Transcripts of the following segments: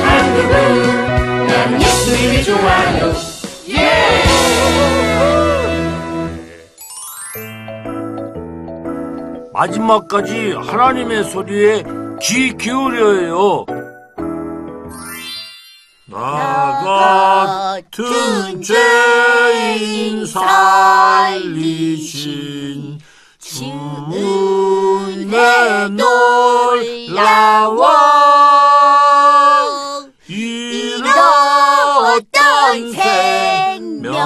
한국은 예수님이 좋아요 예! 마지막까지 하나님의 소리에 귀 기울여요. 나 같은 죄인 살리신 주은혜 놀라워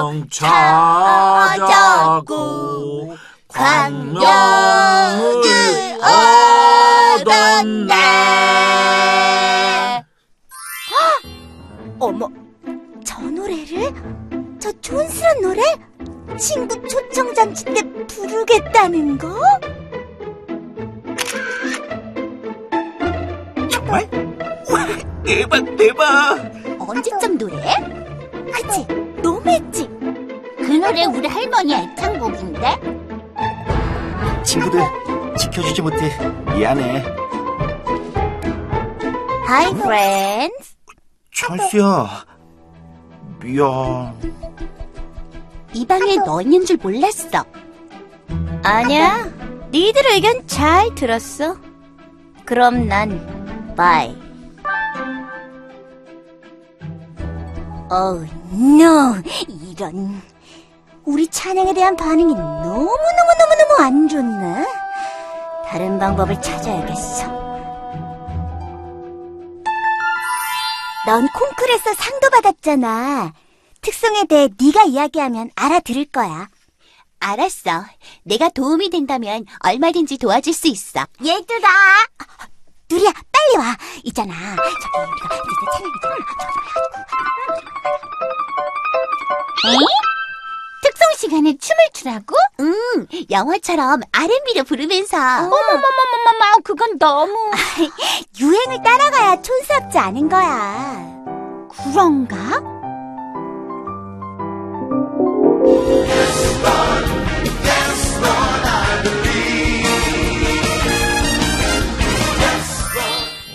생명 찾았고 광명을 얻었네 어머, 저 노래를? 저 촌스런 노래? 친구 초청잔치 때 부르겠다는 거? 정말? 와, 대박, 대박! 언제쯤 노래? 그치? 너무 했지? 그 노래 우리 할머니 애창곡인데? 친구들, 지켜주지 못해 미안해. Hi, friends. 찰스야, 미안. 이 방에 너 있는 줄 몰랐어. 아니야. 니들 의견 잘 들었어. 그럼 난 bye. Oh no. 이런. 우리 찬양에 대한 반응이 너무너무너무너무 안 좋네. 다른 방법을 찾아야겠어. 넌 콩쿨에서 상도 받았잖아. 특송에 대해 네가 이야기하면 알아들을 거야. 알았어. 내가 도움이 된다면 얼마든지 도와줄 수 있어. 얘들아! 누리야, 빨리 와. 있잖아. 저기 우리가 이제 찬양이잖아. 에? 특성 시간에 춤을 추라고? 응, 영화처럼 R&B를 부르면서 어머머머머머, 그건 너무... 유행을 따라가야 촌스럽지 않은 거야. 그런가?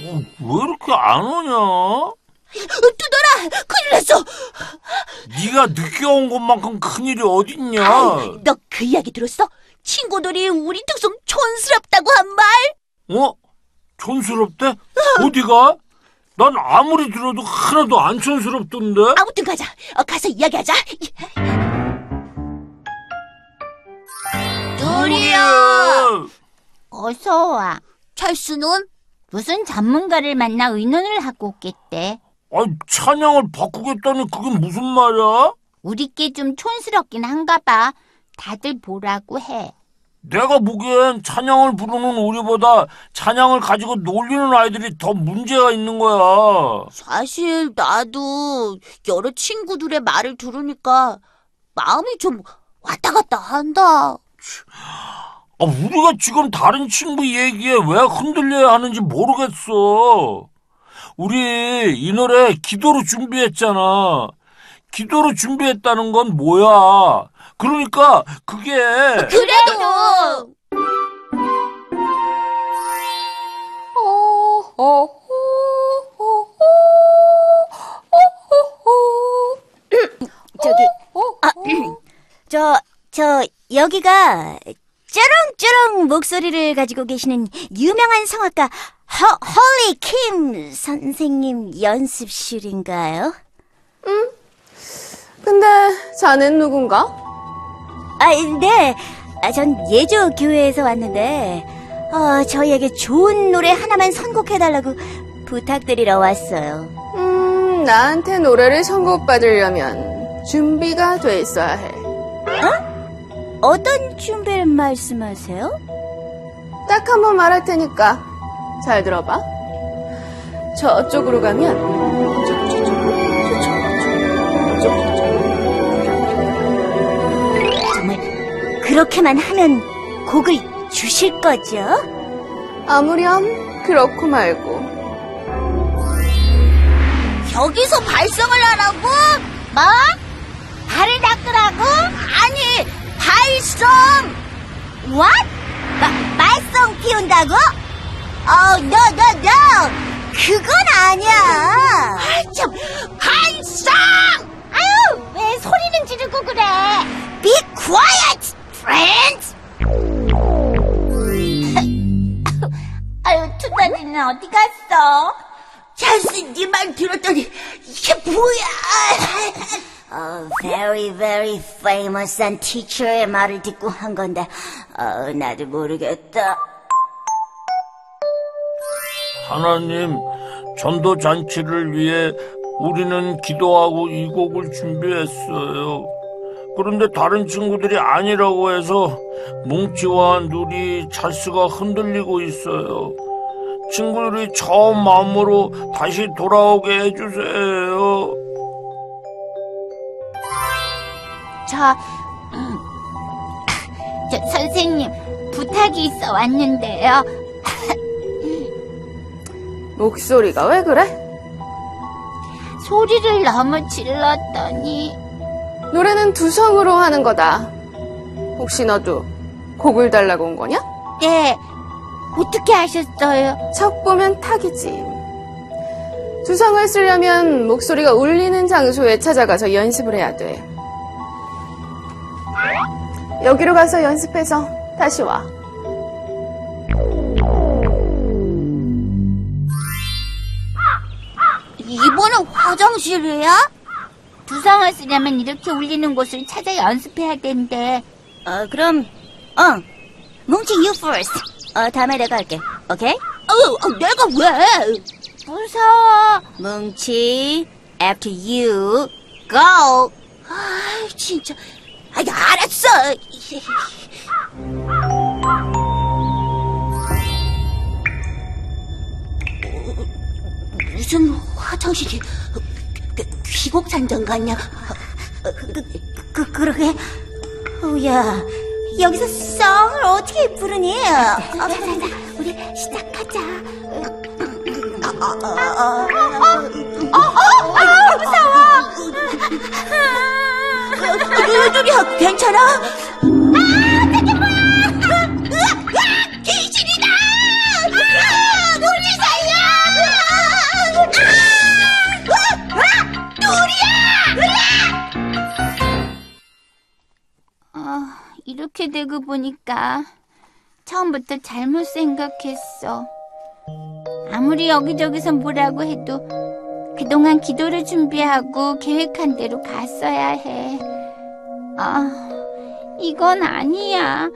어, 왜 이렇게 안 오냐? 두더라! 큰일 났어! 네가 늦게 온 것만큼 큰일이 어딨냐? 너 그 이야기 들었어? 친구들이 우리 특성 촌스럽다고 한 말? 어? 촌스럽대? 어디가? 난 아무리 들어도 하나도 안 촌스럽던데? 아무튼 가자. 어, 가서 이야기하자. 누리야! 어서 와. 철수는? 무슨 전문가를 만나 의논을 하고 오겠대. 아니, 찬양을 바꾸겠다니 그게 무슨 말이야? 우리께 좀 촌스럽긴 한가 봐. 다들 보라고 해. 내가 보기엔 찬양을 부르는 우리보다 찬양을 가지고 놀리는 아이들이 더 문제가 있는 거야. 사실 나도 여러 친구들의 말을 들으니까 마음이 좀 왔다 갔다 한다. 아, 우리가 지금 다른 친구 얘기에 왜 흔들려야 하는지 모르겠어. 우리 이 노래 기도로 준비했잖아. 기도로 준비했다는 건 뭐야? 그러니까 그게 그래도 저기 아, 저, 저, 여기가 쩌렁쩌렁 목소리를 가지고 계시는 유명한 성악가 허, 홀리 킴 선생님 연습실인가요? 근데 자넨 누군가? 아, 네. 아, 전 예조 교회에서 왔는데, 어, 저희에게 좋은 노래 하나만 선곡해달라고 부탁드리러 왔어요. 음, 나한테 노래를 선곡받으려면 준비가 돼 있어야 해. 어떤 준비를 말씀하세요? 딱 한 번 말할 테니까 잘 들어봐. 저쪽으로 가면 저쪽, 저쪽, 저쪽, 저쪽, 저쪽. 정말 그렇게만 하면 곡을 주실 거죠? 아무렴 그렇고 말고 여기서 발성을 하라고? 뭐? 발을 닦으라고? 아니, 발성! What? 마, 말썽 피운다고? 어, no, no, no! 그건 아니야. 참, 한상! 아유, 왜 소리는 지르고 그래? Be quiet, friends! 아유, 투다리는 어디 갔어? 찰스, 네말 들었더니 이게 뭐야? 어, very, very famous한 teacher의 말을 듣고 한 건데, 어, 나도 모르겠다. 하나님, 전도 잔치를 위해 우리는 기도하고 이 곡을 준비했어요. 그런데 다른 친구들이 아니라고 해서 뭉치와 누리, 찰스가 흔들리고 있어요. 친구들이 처음 마음으로 다시 돌아오게 해주세요. 저, 음, 저 선생님 부탁이 있어 왔는데요. 목소리가 왜 그래? 소리를 너무 질렀더니 노래는 두성으로 하는 거다. 혹시 너도 곡을 달라고 온 거냐? 네 어떻게 하셨어요? 척 보면 탁이지. 두성을 쓰려면 목소리가 울리는 장소에 찾아가서 연습을 해야 돼. 여기로 가서 연습해서 다시 와. 이번엔 화장실이야? 두성을 쓰려면 이렇게 울리는 곳을 찾아 연습해야 된대. 어, 그럼, 어, 뭉치 you first. 어, 다음에 내가 할게. 오케이? 어, 어 내가 왜? 무서워. 뭉치, after you, go. 아, 진짜. 아, 알았어. 어, 무슨 화장실이 귀곡 산정 같냐? 어, 그, 그, 그러게. 오야, 여기서 썽을 어떻게 부르니? 자 자 자, 우리 시작하자. 무서워. 누리야, 괜찮아? 이렇게 되고 보니까 처음부터 잘못 생각했어. 아무리 여기저기서 뭐라고 해도 그동안 기도를 준비하고 계획한 대로 갔어야 해. 아, 이건 아니야.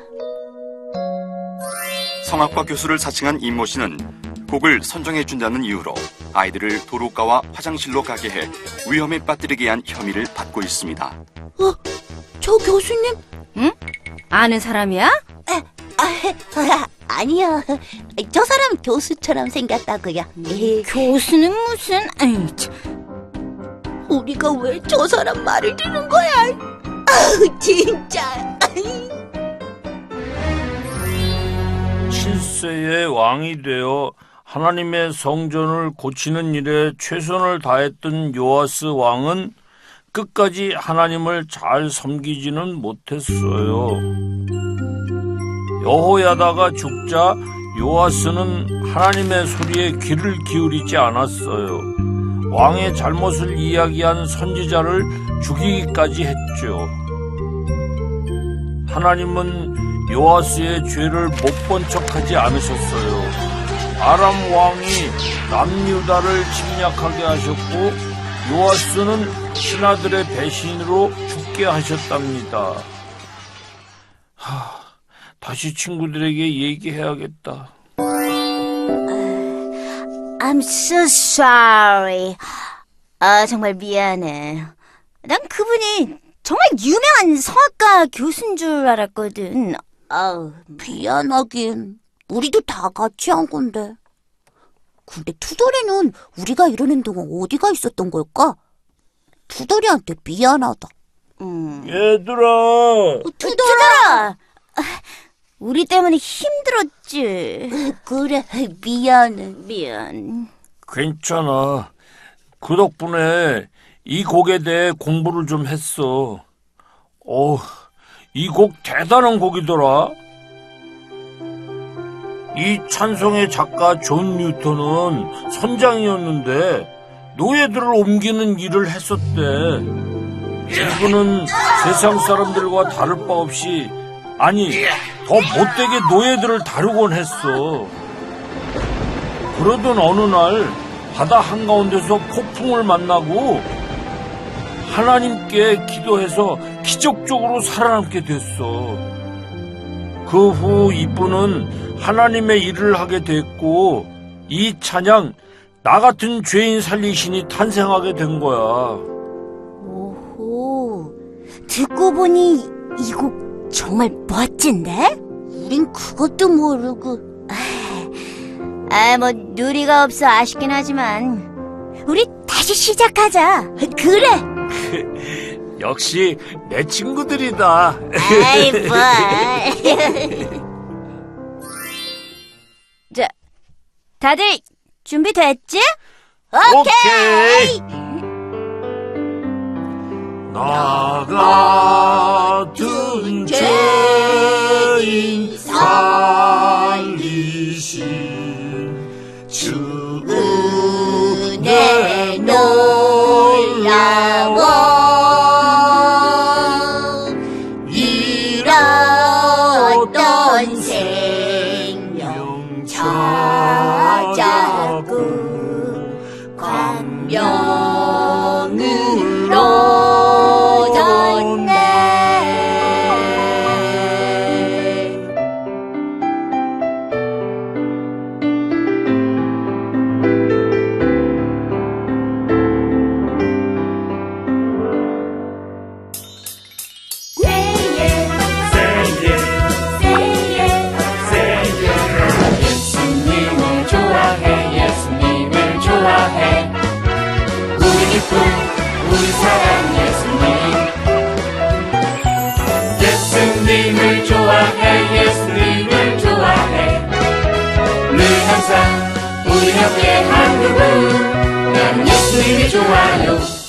성악과 교수를 사칭한 임모 씨는 곡을 선정해준다는 이유로 아이들을 도로가와 화장실로 가게 해 위험에 빠뜨리게 한 혐의를 받고 있습니다. 저 교수님? 아는 사람이야? 아, 아 니요. 저 사람 교수처럼 생겼다고요. 예. 교수는 무슨? 참. 우리가 왜 저 사람 말을 듣는 거야? 아우, 진짜. 7세의 왕이 되어 하나님의 성전을 고치는 일에 최선을 다했던 요아스 왕은 끝까지 하나님을 잘 섬기지는 못했어요. 여호야다가 죽자 요아스는 하나님의 소리에 귀를 기울이지 않았어요. 왕의 잘못을 이야기한 선지자를 죽이기까지 했죠. 하나님은 요아스의 죄를 못 본 척하지 않으셨어요. 아람 왕이 남유다를 침략하게 하셨고 요아스는 신하들의 배신으로 죽게 하셨답니다. 하, 다시 친구들에게 얘기해야겠다. I'm so sorry. 아, 정말 미안해. 난 그분이 정말 유명한 성악가 교수인 줄 알았거든. 아우, 미안하긴. 우리도 다 같이 한 건데. 근데 투덜이는 우리가 이러는 동안 어디가 있었던 걸까? 투덜이한테 미안하다. 음. 얘들아, 투덜아! 우리 때문에 힘들었지. 그래, 미안해, 미안. 괜찮아. 그 덕분에 이 곡에 대해 공부를 좀 했어. 어, 이 곡 대단한 곡이더라. 이 찬송의 작가 존 뉴턴은 선장이었는데 노예들을 옮기는 일을 했었대. 이분은 세상 사람들과 다를 바 없이 아니 더 못되게 노예들을 다루곤 했어. 그러던 어느 날 바다 한가운데서 폭풍을 만나고 하나님께 기도해서 기적적으로 살아남게 됐어. 그 후 이분은 하나님의 일을 하게 됐고 이 찬양 나 같은 죄인 살리신이 탄생하게 된 거야. 오호. 듣고 보니 이 곡 정말 멋진데? 우린 그것도 모르고. 아, 뭐 누리가 없어 아쉽긴 하지만 우리 다시 시작하자. 그래. 역시 내 친구들이다. 아이 뭐. 자, 다들 준비됐지? 오케이. 나같 Tchau! 무력의 한국은 난 예수님이 좋아요.